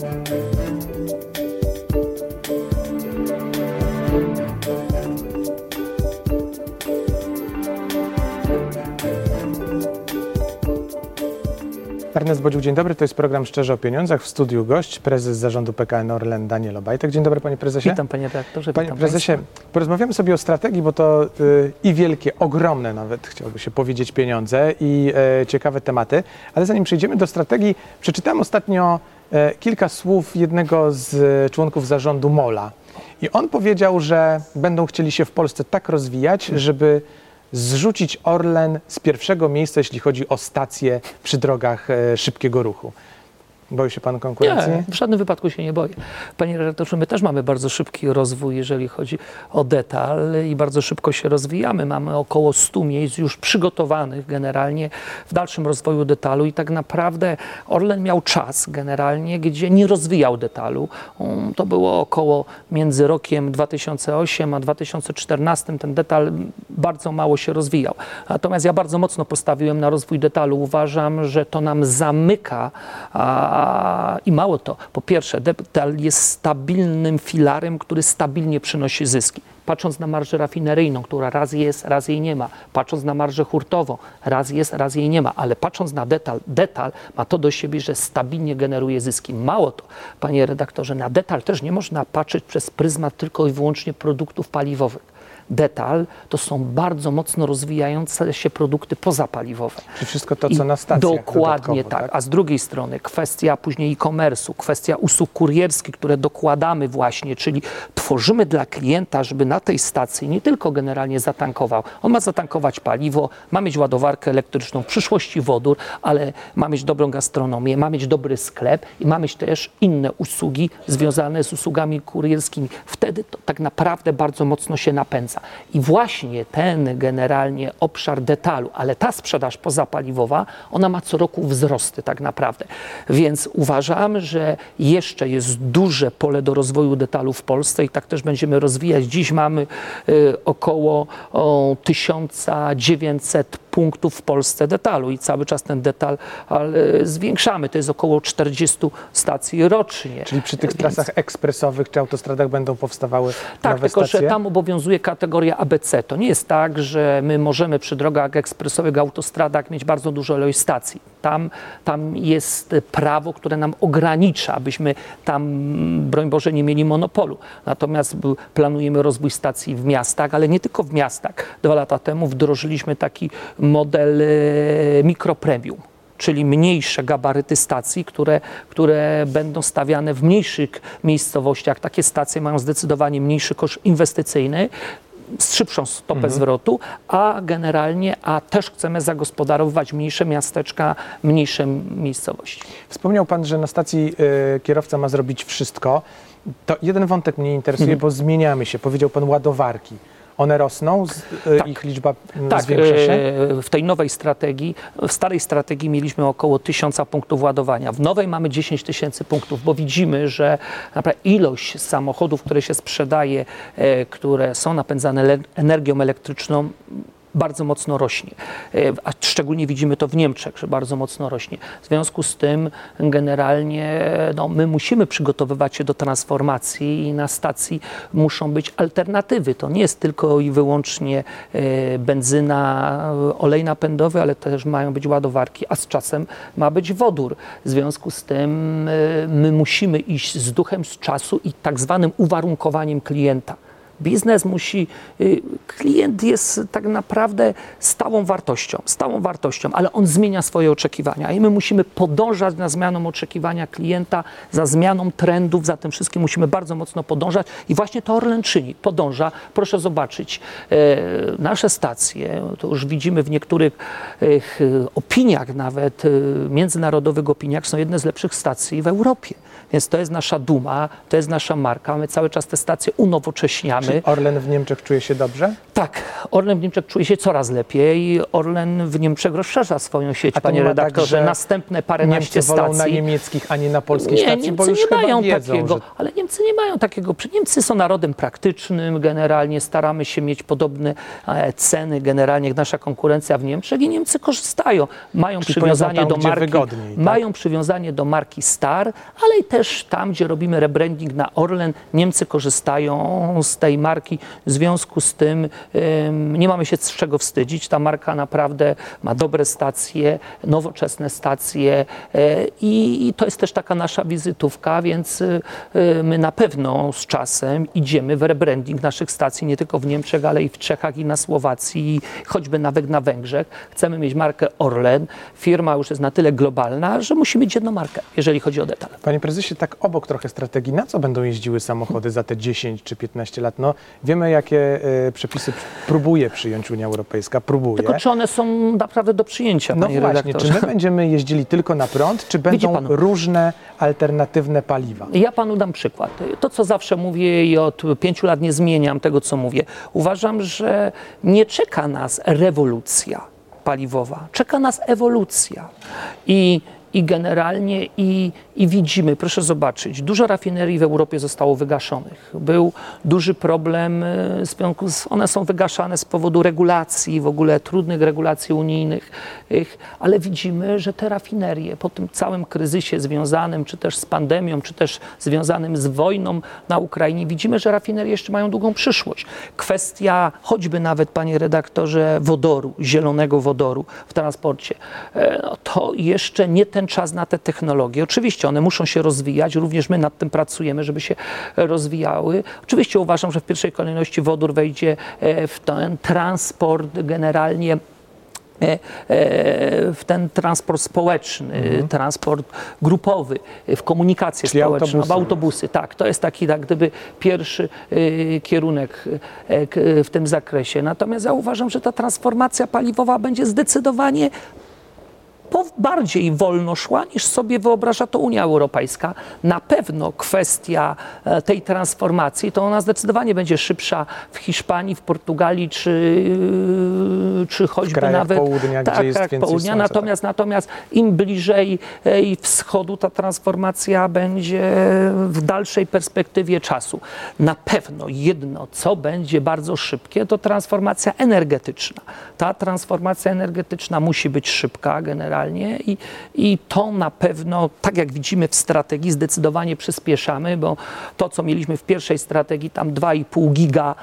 Ernest Bodziuk, dzień dobry. To jest program Szczerze o Pieniądzach. W studiu gość, prezes zarządu PKN Orlen Daniel Obajtek. Dzień dobry panie prezesie. Witam panie redaktorze, Panie prezesie, państwa. porozmawiamy sobie o strategii, bo to y, i wielkie, ogromne nawet, chciałoby się powiedzieć, pieniądze i e, ciekawe tematy. Ale zanim przejdziemy do strategii, przeczytałem ostatnio kilka słów jednego z e, członków zarządu MOLA. I on powiedział, że będą chcieli się w Polsce tak rozwijać, żeby zrzucić Orlen z pierwszego miejsca, jeśli chodzi o stacje przy drogach e, szybkiego ruchu. Boi się pan konkurencji? Nie, w żadnym wypadku się nie boję. Panie redaktorze, my też mamy bardzo szybki rozwój, jeżeli chodzi o detal i bardzo szybko się rozwijamy. Mamy około 100 miejsc już przygotowanych generalnie w dalszym rozwoju detalu i tak naprawdę Orlen miał czas generalnie, gdzie nie rozwijał detalu. Um, To było około między rokiem 2008 a 2014 ten detal bardzo mało się rozwijał. Natomiast ja bardzo mocno postawiłem na rozwój detalu. Uważam, że to nam zamyka a, i mało to. Po pierwsze, detal jest stabilnym filarem, który stabilnie przynosi zyski. Patrząc na marżę rafineryjną, która raz jest, raz jej nie ma. Patrząc na marżę hurtową, raz jest, raz jej nie ma. Ale patrząc na detal, detal ma to do siebie, że stabilnie generuje zyski. Mało to, panie redaktorze, na detal też nie można patrzeć przez pryzmat tylko i wyłącznie produktów paliwowych. Detal to są bardzo mocno rozwijające się produkty pozapaliwowe. Czy wszystko to, I co na stacjach Dokładnie dodatkowo, tak. A z drugiej strony kwestia później e-commerce'u, kwestia usług kurierskich, które dokładamy właśnie, czyli tworzymy dla klienta, żeby na tej stacji nie tylko generalnie zatankował. On ma zatankować paliwo, ma mieć ładowarkę elektryczną, w przyszłości wodór, ale ma mieć dobrą gastronomię, ma mieć dobry sklep i ma mieć też inne usługi związane z usługami kurierskimi. Wtedy to tak naprawdę bardzo mocno się napędza. I właśnie ten generalnie obszar detalu, ale ta sprzedaż pozapaliwowa, ona ma co roku wzrosty tak naprawdę. Więc uważam, że jeszcze jest duże pole do rozwoju detalu w Polsce i tak też będziemy rozwijać. Dziś mamy y, około o, 1900 punktów w Polsce detalu i cały czas ten detal ale, zwiększamy. To jest około 40 stacji rocznie. Czyli przy tych Więc- trasach ekspresowych czy autostradach będą powstawały tak, nowe tylko stacje? że tam obowiązuje kategoria ABC. To nie jest tak, że my możemy przy drogach ekspresowych, autostradach mieć bardzo dużo stacji. Tam, tam jest prawo, które nam ogranicza, abyśmy tam, broń Boże, nie mieli monopolu. Natomiast planujemy rozwój stacji w miastach, ale nie tylko w miastach. Dwa lata temu wdrożyliśmy taki model e, mikropremium czyli mniejsze gabaryty stacji, które, które będą stawiane w mniejszych miejscowościach. Takie stacje mają zdecydowanie mniejszy koszt inwestycyjny z szybszą stopę zwrotu, a generalnie, a też chcemy zagospodarowywać mniejsze miasteczka, mniejsze miejscowości. Wspomniał Pan, że na stacji y, kierowca ma zrobić wszystko. To jeden wątek mnie interesuje, bo zmieniamy się. Powiedział Pan ładowarki. One rosną, z, y, Tak. ich liczba y, Tak, zwiększa się? e, w tej nowej strategii, w starej strategii mieliśmy około 1000 punktów ładowania. W nowej mamy 10 tysięcy punktów, bo widzimy, że naprawdę ilość samochodów, które się sprzedaje, e, które są napędzane energią elektryczną, bardzo mocno rośnie. E, A szczególnie widzimy to w Niemczech, że bardzo mocno rośnie. W związku z tym generalnie no, my musimy przygotowywać się do transformacji i na stacji muszą być alternatywy. To nie jest tylko i wyłącznie e, benzyna, e, olej napędowy, ale też mają być ładowarki, a z czasem ma być wodór. W związku z tym my musimy iść z duchem z czasu i tak zwanym uwarunkowaniem klienta. Biznes musi, y, klient jest tak naprawdę stałą wartością, stałą wartością, ale on zmienia swoje oczekiwania i my musimy podążać za zmianą oczekiwania klienta, za zmianą trendów, za tym wszystkim musimy bardzo mocno podążać i właśnie to Orlen czyni, podąża. Proszę zobaczyć, e, nasze stacje, to już widzimy w niektórych e, opiniach nawet, e, międzynarodowych opiniach, są jedne z lepszych stacji w Europie. Więc to jest nasza duma, to jest nasza marka. My cały czas te stacje unowocześniamy. Czy Orlen w Niemczech czuje się dobrze? Tak, Orlen w Niemczech czuje się coraz lepiej. Orlen w Niemczech rozszerza swoją sieć, A panie tak, redaktorze. że Następne paręnaście Niemcy wolą na stacji. niemieckich, a nie na polskiej Nie, stacji, Niemcy bo już nie mają wiedzą, takiego, że ale Niemcy nie mają takiego. Niemcy są narodem praktycznym, generalnie staramy się mieć podobne e, ceny, generalnie jak nasza konkurencja w Niemczech i Niemcy korzystają. Mają Czyli przywiązanie tam, do marki, tak? mają przywiązanie do marki Star, ale i też tam, gdzie robimy rebranding na Orlen, Niemcy korzystają z tej marki. W związku z tym nie mamy się z czego wstydzić. Ta marka naprawdę ma dobre stacje, nowoczesne stacje e, i, to jest też taka nasza wizytówka, więc e, my na pewno z czasem idziemy w rebranding naszych stacji, nie tylko w Niemczech, ale i w Czechach i na Słowacji, choćby nawet na Węgrzech. Chcemy mieć markę Orlen. Firma już jest na tyle globalna, że musi mieć jedną markę, jeżeli chodzi o detal. Panie prezesie, tak obok trochę strategii, na co będą jeździły samochody za te 10 czy 15 lat? No, wiemy, jakie e, przepisy próbuje przyjąć Unia Europejska, próbuje. Tylko czy one są naprawdę do przyjęcia, No panie właśnie, redaktorze? czy my będziemy jeździli tylko na prąd, czy będą pan. różne alternatywne paliwa? Ja panu dam przykład. To, co zawsze mówię i od pięciu lat nie zmieniam tego, co mówię. Uważam, że nie czeka nas rewolucja paliwowa, czeka nas ewolucja. I, i generalnie i, i widzimy, proszę zobaczyć, dużo rafinerii w Europie zostało wygaszonych. Był duży problem, e, z one są wygaszane z powodu regulacji, w ogóle trudnych regulacji unijnych, Ych, ale widzimy, że te rafinerie po tym całym kryzysie związanym, czy też z pandemią, czy też związanym z wojną na Ukrainie, widzimy, że rafinerie jeszcze mają długą przyszłość. Kwestia choćby nawet, panie redaktorze, wodoru, zielonego wodoru w transporcie, e, no to jeszcze nie ten czas na te technologie. Oczywiście one muszą się rozwijać, również my nad tym pracujemy, żeby się rozwijały. Oczywiście uważam, że w pierwszej kolejności wodór wejdzie e, w ten transport generalnie e, e, w ten transport społeczny, transport grupowy, w komunikację Czyli społeczną, w autobusy. autobusy. Tak, to jest taki tak gdyby pierwszy e, kierunek w tym zakresie. Natomiast ja uważam, że ta transformacja paliwowa będzie zdecydowanie bardziej wolno szła niż sobie wyobraża to Unia Europejska. Na pewno kwestia e, tej transformacji to ona zdecydowanie będzie szybsza w Hiszpanii, w Portugalii czy, czy choćby nawet południa, gdzie tak, jest tak, więcej południa. słońca, Natomiast, natomiast im bliżej e, wschodu ta transformacja będzie w dalszej perspektywie czasu. Na pewno jedno, co będzie bardzo szybkie, to transformacja energetyczna. Ta transformacja energetyczna musi być szybka generalnie i, i to na pewno, tak jak widzimy w strategii, zdecydowanie przyspieszamy, bo to, co mieliśmy w pierwszej strategii, tam 2,5 giga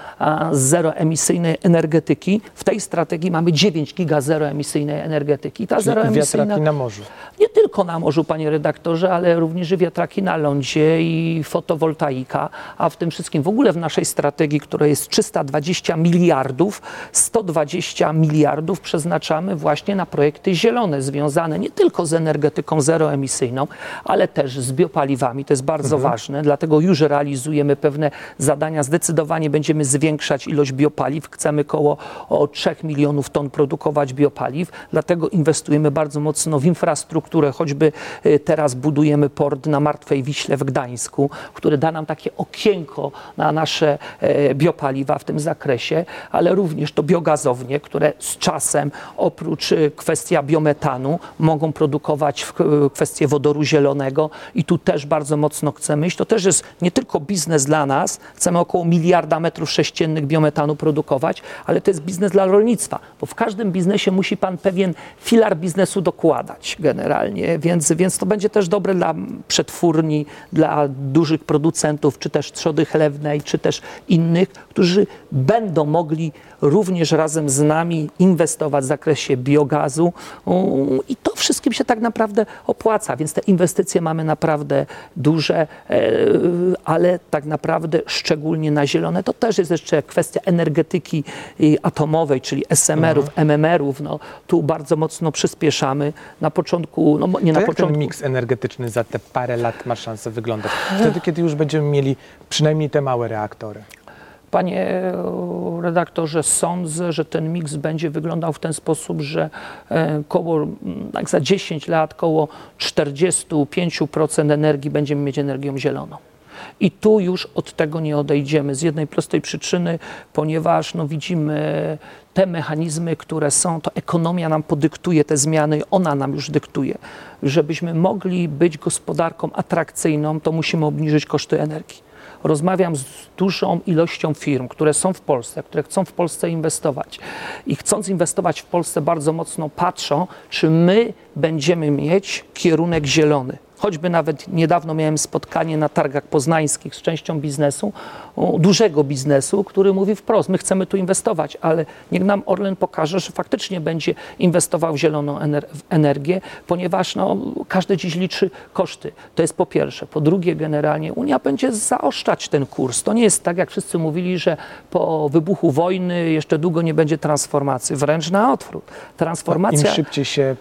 zeroemisyjnej energetyki, w tej strategii mamy 9 giga zeroemisyjnej energetyki. Ta zeroemisyjna... wiatraki na morzu. Nie tylko na morzu, panie redaktorze, ale również wiatraki na lądzie i fotowoltaika, a w tym wszystkim w ogóle w naszej strategii, która jest 320 miliardów, 120 miliardów przeznaczamy właśnie na projekty zielone, związane nie tylko z energetyką zeroemisyjną, ale też z biopaliwami. To jest bardzo ważne, dlatego już realizujemy pewne zadania. Zdecydowanie będziemy zwiększać ilość biopaliw. Chcemy koło o 3 milionów ton produkować biopaliw, dlatego inwestujemy bardzo mocno w infrastrukturę, choćby y, teraz budujemy port na Martwej Wiśle w Gdańsku, który da nam takie okienko na nasze e, biopaliwa w tym zakresie, ale również to biogazownie, które z czasem oprócz y, kwestia biometanu mogą produkować y, kwestię wodoru zielonego i tu też bardzo mocno chcemy iść. To też jest nie tylko biznes dla nas, chcemy około miliarda metrów sześciennych biometanu produkować, ale to jest biznes dla rolnictwa, bo w każdym biznesie musi pan pewien filar biznesu dokładać generalnie, więc, więc to będzie też dobre dla przetwórni, dla dużych producentów, czy też trzody chlewnej, czy też innych, którzy będą mogli również razem z nami inwestować w zakresie biogazu i to wszystkim się tak naprawdę opłaca, więc te inwestycje mamy naprawdę duże, e, ale tak naprawdę szczególnie na zielone. To też jest jeszcze kwestia energetyki atomowej, czyli SMR-ów, MMR-ów. No, tu bardzo mocno przyspieszamy. Na początku, no nie To na jak początku. ten miks energetyczny za te parę lat ma szansę wyglądać? Wtedy, kiedy już będziemy mieli przynajmniej te małe reaktory. Panie e, redaktorze, sądzę, że ten miks będzie wyglądał w ten sposób, że e, koło, tak za 10 lat, koło 45% energii będziemy mieć energią zieloną. I tu już od tego nie odejdziemy z jednej prostej przyczyny, ponieważ no, widzimy te mechanizmy, które są, to ekonomia nam podyktuje te zmiany, ona nam już dyktuje. Żebyśmy mogli być gospodarką atrakcyjną, to musimy obniżyć koszty energii rozmawiam z dużą ilością firm, które są w Polsce, które chcą w Polsce inwestować i chcąc inwestować w Polsce bardzo mocno patrzą, czy my będziemy mieć kierunek zielony. Choćby nawet niedawno miałem spotkanie na targach poznańskich z częścią biznesu, dużego biznesu, który mówi wprost, my chcemy tu inwestować, ale niech nam Orlen pokaże, że faktycznie będzie inwestował w zieloną energię, ponieważ no, każdy dziś liczy koszty. To jest po pierwsze. Po drugie, generalnie Unia będzie zaoszczać ten kurs. To nie jest tak, jak wszyscy mówili, że po wybuchu wojny jeszcze długo nie będzie transformacji. Wręcz na odwrót. Transformacja... Im szybciej się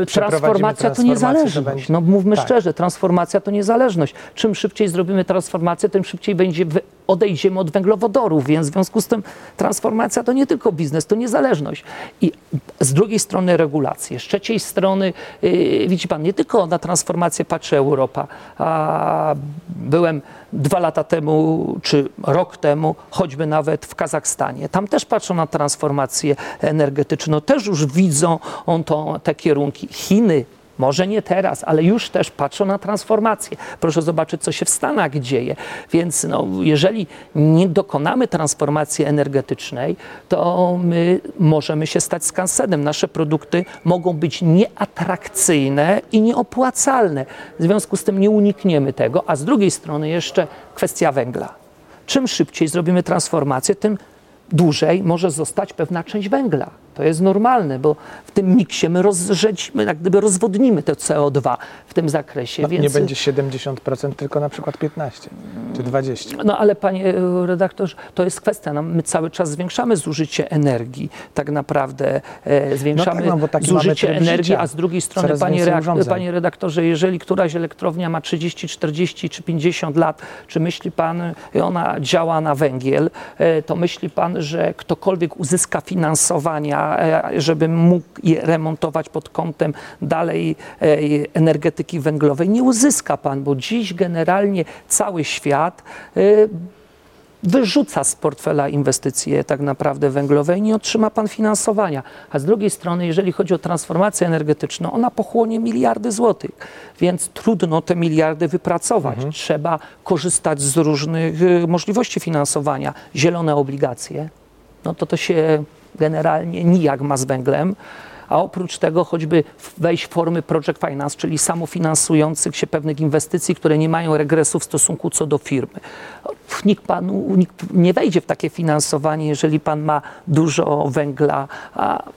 e, Transformacja to niezależność. To. No mówmy tak. szczerze, transformacja to niezależność. Czym szybciej zrobimy transformację, tym szybciej będzie odejdziemy od węglowodorów, więc w związku z tym transformacja to nie tylko biznes, to niezależność. I z drugiej strony regulacje, z trzeciej strony, yy, widzi Pan, nie tylko na transformację patrzy Europa. A byłem dwa lata temu, czy rok temu, choćby nawet w Kazachstanie. Tam też patrzą na transformację energetyczną, też już widzą on to, te kierunki. Chiny może nie teraz, ale już też patrzą na transformację. Proszę zobaczyć, co się w Stanach dzieje. Więc no, jeżeli nie dokonamy transformacji energetycznej, to my możemy się stać skansenem. Nasze produkty mogą być nieatrakcyjne i nieopłacalne. W związku z tym nie unikniemy tego. A z drugiej strony jeszcze kwestia węgla. Czym szybciej zrobimy transformację, tym dłużej może zostać pewna część węgla. To jest normalne, bo w tym miksie my rozrzedzimy, jak gdyby rozwodnimy to CO2 w tym zakresie. No, więc... Nie będzie 70%, tylko na przykład 15 czy 20. No ale panie redaktorze, to jest kwestia. No, my cały czas zwiększamy zużycie energii. Tak naprawdę e, zwiększamy no tak, no, zużycie energii, życia. a z drugiej strony, panie, reak- panie redaktorze, jeżeli któraś elektrownia ma 30, 40 czy 50 lat, czy myśli pan, ona działa na węgiel, e, to myśli pan, że ktokolwiek uzyska finansowania E, żeby mógł je remontować pod kątem dalej e, energetyki węglowej. Nie uzyska pan, bo dziś generalnie cały świat e, wyrzuca z portfela inwestycje tak naprawdę węglowe i nie otrzyma pan finansowania. A z drugiej strony, jeżeli chodzi o transformację energetyczną, ona pochłonie miliardy złotych, więc trudno te miliardy wypracować. Mhm. Trzeba korzystać z różnych możliwości finansowania. Zielone obligacje, no to to się generalnie nijak ma z węglem, a oprócz tego choćby wejść w formy project finance, czyli samofinansujących się pewnych inwestycji, które nie mają regresu w stosunku co do firmy. Nikt panu nikt nie wejdzie w takie finansowanie, jeżeli pan ma dużo węgla,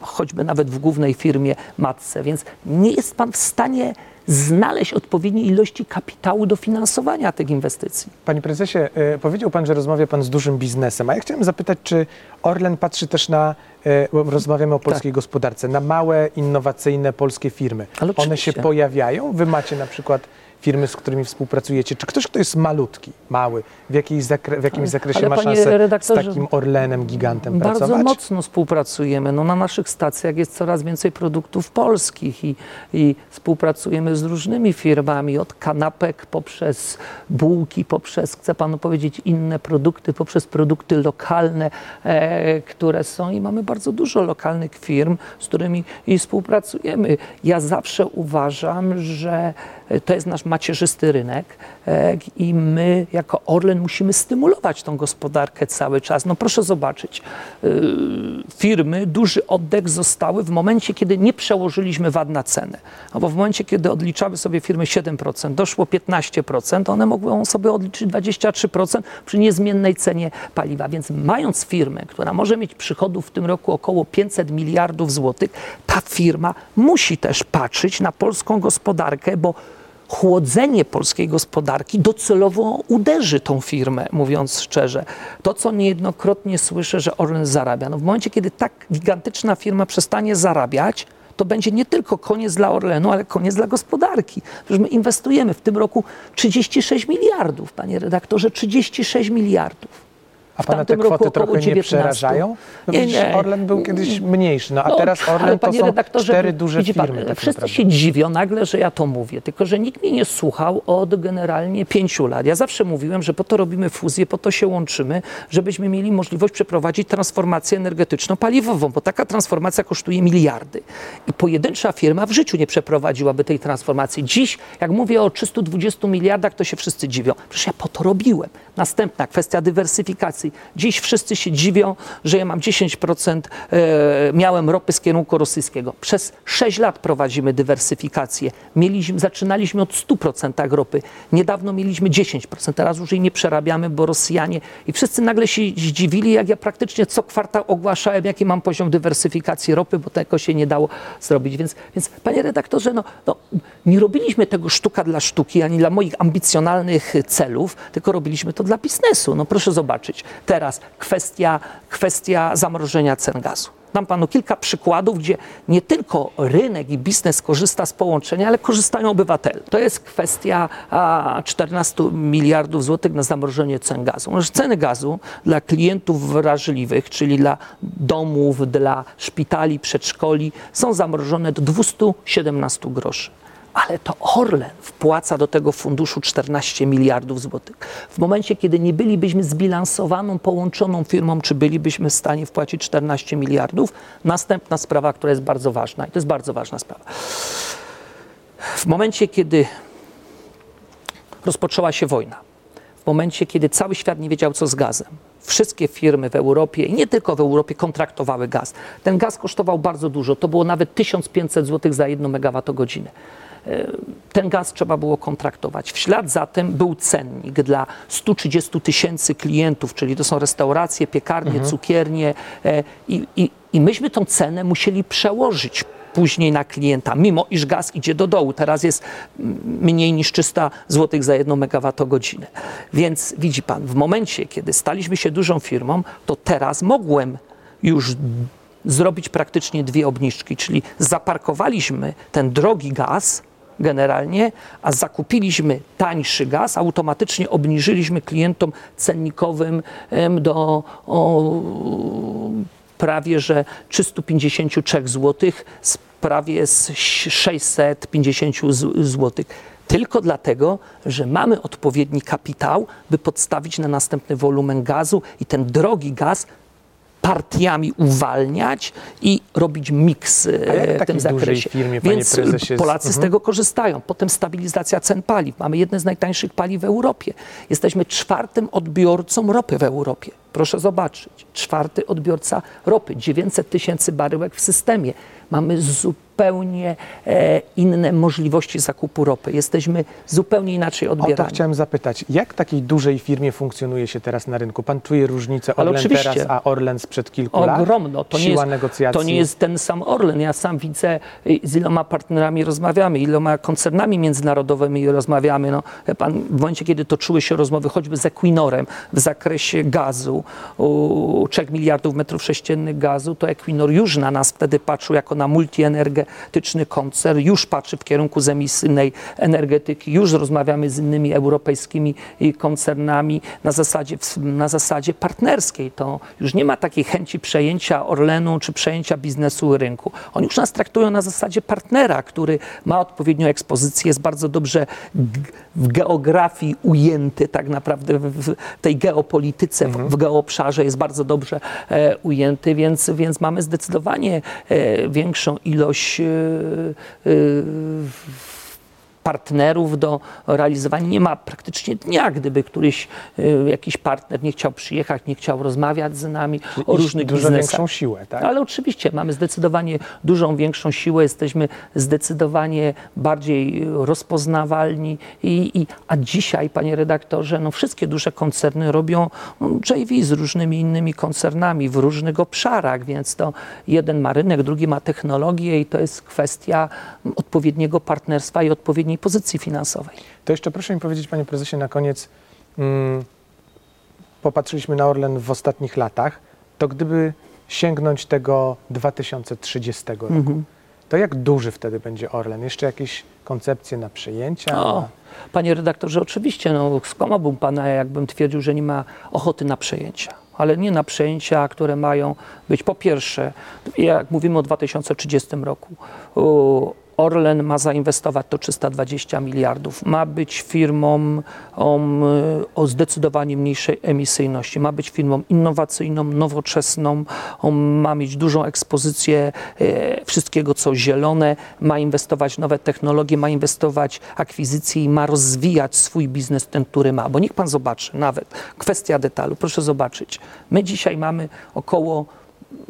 choćby nawet w głównej firmie matce, więc nie jest pan w stanie znaleźć odpowiedniej ilości kapitału do finansowania tych inwestycji. Panie prezesie, y, powiedział pan, że rozmawia pan z dużym biznesem, a ja chciałem zapytać, czy Orlen patrzy też na, y, rozmawiamy o polskiej tak. gospodarce, na małe, innowacyjne polskie firmy. One się pojawiają? Wy macie na przykład firmy, z którymi współpracujecie? Czy ktoś, kto jest malutki, mały, w, zakre w jakimś zakresie Ale ma szansę z takim Orlenem, gigantem bardzo pracować? Bardzo mocno współpracujemy. No, na naszych stacjach jest coraz więcej produktów polskich i, i współpracujemy z różnymi firmami, od kanapek poprzez bułki, poprzez, chcę panu powiedzieć, inne produkty, poprzez produkty lokalne, e, które są i mamy bardzo dużo lokalnych firm, z którymi współpracujemy. Ja zawsze uważam, że to jest nasz macierzysty rynek e, i my jako Orlen musimy stymulować tą gospodarkę cały czas. No proszę zobaczyć, e, firmy duży oddech zostały w momencie, kiedy nie przełożyliśmy VAT na cenę. No bo w momencie, kiedy odliczamy sobie firmy 7%, doszło 15%, one mogą sobie odliczyć 23% przy niezmiennej cenie paliwa. Więc mając firmę, która może mieć przychodów w tym roku około 500 miliardów złotych, ta firma musi też patrzeć na polską gospodarkę, bo chłodzenie polskiej gospodarki docelowo uderzy tą firmę, mówiąc szczerze. To, co niejednokrotnie słyszę, że Orlen zarabia. No w momencie, kiedy tak gigantyczna firma przestanie zarabiać, to będzie nie tylko koniec dla Orlenu, ale koniec dla gospodarki. Przecież my inwestujemy w tym roku 36 miliardów, panie redaktorze, 36 miliardów. A pana te kwoty trochę nie 19. przerażają? No Nie, nie. Orlen był kiedyś mniejszy, no a No, teraz Orlen to są cztery duże widzi pan, firmy. tak wszyscy naprawdę. się dziwią nagle, że ja to mówię, tylko że nikt mnie nie słuchał od generalnie pięciu lat. Ja zawsze mówiłem, że po to robimy fuzję, po to się łączymy, żebyśmy mieli możliwość przeprowadzić transformację energetyczną paliwową, bo taka transformacja kosztuje miliardy. I pojedyncza firma w życiu nie przeprowadziłaby tej transformacji. Dziś, jak mówię o 320 miliardach, to się wszyscy dziwią. Przecież ja po to robiłem. Następna kwestia dywersyfikacji. Dziś wszyscy się dziwią, że ja mam 10% e, miałem ropy z kierunku rosyjskiego. Przez 6 lat prowadzimy dywersyfikację. Mieliśmy, zaczynaliśmy od 100% ropy. Niedawno mieliśmy 10%. Teraz już jej nie przerabiamy, bo Rosjanie i wszyscy nagle się zdziwili, jak ja praktycznie co kwartał ogłaszałem, jaki mam poziom dywersyfikacji ropy, bo tego się nie dało zrobić. Więc, więc panie redaktorze, no, no, nie robiliśmy tego sztuka dla sztuki, ani dla moich ambicjonalnych celów, tylko robiliśmy to dla biznesu. No proszę zobaczyć. Teraz kwestia, kwestia zamrożenia cen gazu. Dam panu kilka przykładów, gdzie nie tylko rynek i biznes korzysta z połączenia, ale korzystają obywatele. To jest kwestia a, 14 miliardów złotych na zamrożenie cen gazu. Ceny gazu dla klientów wrażliwych, czyli dla domów, dla szpitali, przedszkoli, są zamrożone do 217 groszy ale to Orlen wpłaca do tego funduszu 14 miliardów złotych. W momencie, kiedy nie bylibyśmy zbilansowaną, połączoną firmą, czy bylibyśmy w stanie wpłacić 14 miliardów? Następna sprawa, która jest bardzo ważna, i to jest bardzo ważna sprawa. W momencie, kiedy rozpoczęła się wojna, w momencie, kiedy cały świat nie wiedział, co z gazem, wszystkie firmy w Europie i nie tylko w Europie kontraktowały gaz. Ten gaz kosztował bardzo dużo, to było nawet 1500 zł za 1 megawattogodzinę ten gaz trzeba było kontraktować. W ślad za tym był cennik dla 130 tysięcy klientów, czyli to są restauracje, piekarnie, cukiernie e, i, i, i myśmy tą cenę musieli przełożyć później na klienta, mimo iż gaz idzie do dołu. Teraz jest mniej niż 300 zł za 1 megawattogodzinę. Więc widzi pan, w momencie, kiedy staliśmy się dużą firmą, to teraz mogłem już zrobić praktycznie dwie obniżki, czyli zaparkowaliśmy ten drogi gaz generalnie, a zakupiliśmy tańszy gaz, automatycznie obniżyliśmy klientom cennikowym do o, prawie że 353 zł z prawie z 650 zł. Tylko dlatego, że mamy odpowiedni kapitał, by podstawić na następny wolumen gazu i ten drogi gaz partiami uwalniać i robić miks e, w takiej tym zakresie. firmie, Więc Polacy z Mhm. tego korzystają. Potem stabilizacja cen paliw. Mamy jedne z najtańszych paliw w Europie. Jesteśmy czwartym odbiorcą ropy w Europie. Proszę zobaczyć. Czwarty odbiorca ropy. 900 tysięcy baryłek w systemie. Mamy zupełnie e, inne możliwości zakupu ropy. Jesteśmy zupełnie inaczej O to odbierani. chciałem zapytać, jak takiej dużej firmie funkcjonuje się teraz na rynku? Pan czuje różnicę Orlen teraz, a Orlen sprzed kilku lat? Ogromno. To nie, Siła jest, negocjacji. to nie jest ten sam Orlen. Ja sam widzę, y, z iloma partnerami rozmawiamy, iloma koncernami międzynarodowymi rozmawiamy. No, wie pan, w momencie, kiedy toczyły się rozmowy choćby z Equinorem w zakresie gazu, u 3 miliardów metrów sześciennych gazu, to Equinor już na nas wtedy patrzył jako na multienergetyczny koncern, już patrzy w kierunku zemisyjnej energetyki, już rozmawiamy z innymi europejskimi y, koncernami na zasadzie, na zasadzie partnerskiej. To już nie ma takiej chęci przejęcia Orlenu czy przejęcia biznesu rynku. Oni już nas traktują na zasadzie partnera, który ma odpowiednią ekspozycję, jest bardzo dobrze w geografii ujęty tak naprawdę w, tej geopolityce, w, w geoobszarze jest bardzo dobrze e, ujęty, więc, więc mamy zdecydowanie e, większą ilość e, e, partnerów do realizowania. Nie ma praktycznie dnia, gdyby któryś y, jakiś partner nie chciał przyjechać, nie chciał rozmawiać z nami o Iść różnych dużo biznesach. większą siłę, tak? Ale oczywiście mamy zdecydowanie dużą, większą siłę, jesteśmy zdecydowanie bardziej y, rozpoznawalni. I, i, a dzisiaj, panie redaktorze, no wszystkie duże koncerny robią mm, JV z różnymi innymi koncernami w różnych obszarach, więc to jeden ma rynek, drugi ma technologię i to jest kwestia odpowiedniego partnerstwa i odpowiedniej pozycji finansowej. To jeszcze proszę mi powiedzieć, panie prezesie, na koniec, mm, popatrzyliśmy na Orlen w ostatnich latach, to gdyby sięgnąć tego 2030 roku, Mhm. to jak duży wtedy będzie Orlen? Jeszcze jakieś koncepcje na przejęcia? O, panie redaktorze, oczywiście, no, skłamałbym pana, jakbym twierdził, że nie ma ochoty na przejęcia. ale nie na przejęcia, które mają być po pierwsze, jak mówimy o 2030 roku, Orlen ma zainwestować to 320 miliardów, ma być firmą o, o zdecydowanie mniejszej emisyjności, ma być firmą innowacyjną, nowoczesną, on ma mieć dużą ekspozycję e, wszystkiego, co zielone, ma inwestować w nowe technologie, ma inwestować akwizycje i ma rozwijać swój biznes, ten, który ma. Bo niech pan zobaczy, nawet. Kwestia detalu, proszę zobaczyć, my dzisiaj mamy około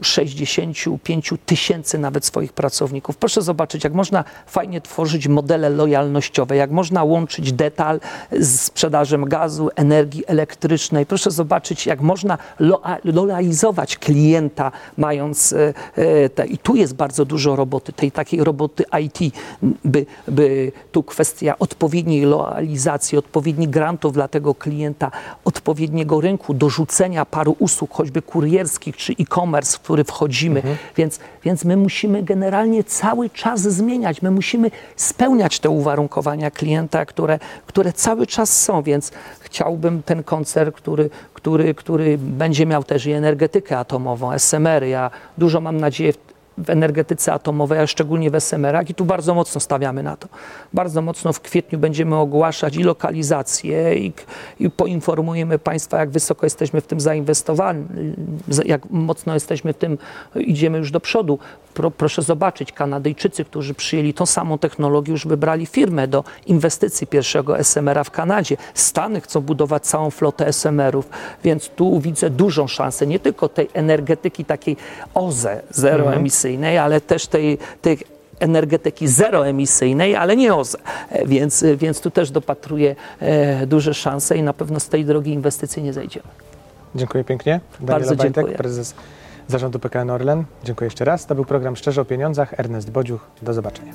65 tysięcy nawet swoich pracowników. Proszę zobaczyć, jak można fajnie tworzyć modele lojalnościowe, jak można łączyć detal z sprzedażą gazu, energii elektrycznej. Proszę zobaczyć, jak można lo lojalizować klienta, mając e, e, te. I tu jest bardzo dużo roboty, tej takiej roboty IT, by, by tu kwestia odpowiedniej loalizacji, odpowiednich grantów dla tego klienta, odpowiedniego rynku, dorzucenia paru usług, choćby kurierskich czy e-commerce, w który wchodzimy. Więc, więc my musimy generalnie cały czas zmieniać. My musimy spełniać te uwarunkowania klienta, które, które cały czas są. Więc chciałbym ten koncert, który, który, który będzie miał też i energetykę atomową, SMR. Ja dużo mam nadzieję w, w energetyce atomowej, a szczególnie w SMR-ach i tu bardzo mocno stawiamy na to. Bardzo mocno w kwietniu będziemy ogłaszać i lokalizację i, i poinformujemy Państwa, jak wysoko jesteśmy w tym zainwestowani, jak mocno jesteśmy w tym, idziemy już do przodu. Pro, proszę zobaczyć, Kanadyjczycy, którzy przyjęli tą samą technologię, już wybrali firmę do inwestycji pierwszego SMR-a w Kanadzie. Stany chcą budować całą flotę SMR-ów, więc tu widzę dużą szansę, nie tylko tej energetyki takiej OZE, zeroemisyjnej, ale też tej, tej energetyki zeroemisyjnej, ale nie OZE. Więc, więc tu też dopatruję e, duże szanse i na pewno z tej drogi inwestycji nie zejdziemy. Dziękuję pięknie. Daniela Bardzo Bajtek, dziękuję. prezes zarządu PKN Orlen. Dziękuję jeszcze raz. To był program Szczerze o Pieniądzach. Ernest Bodziuch. Do zobaczenia.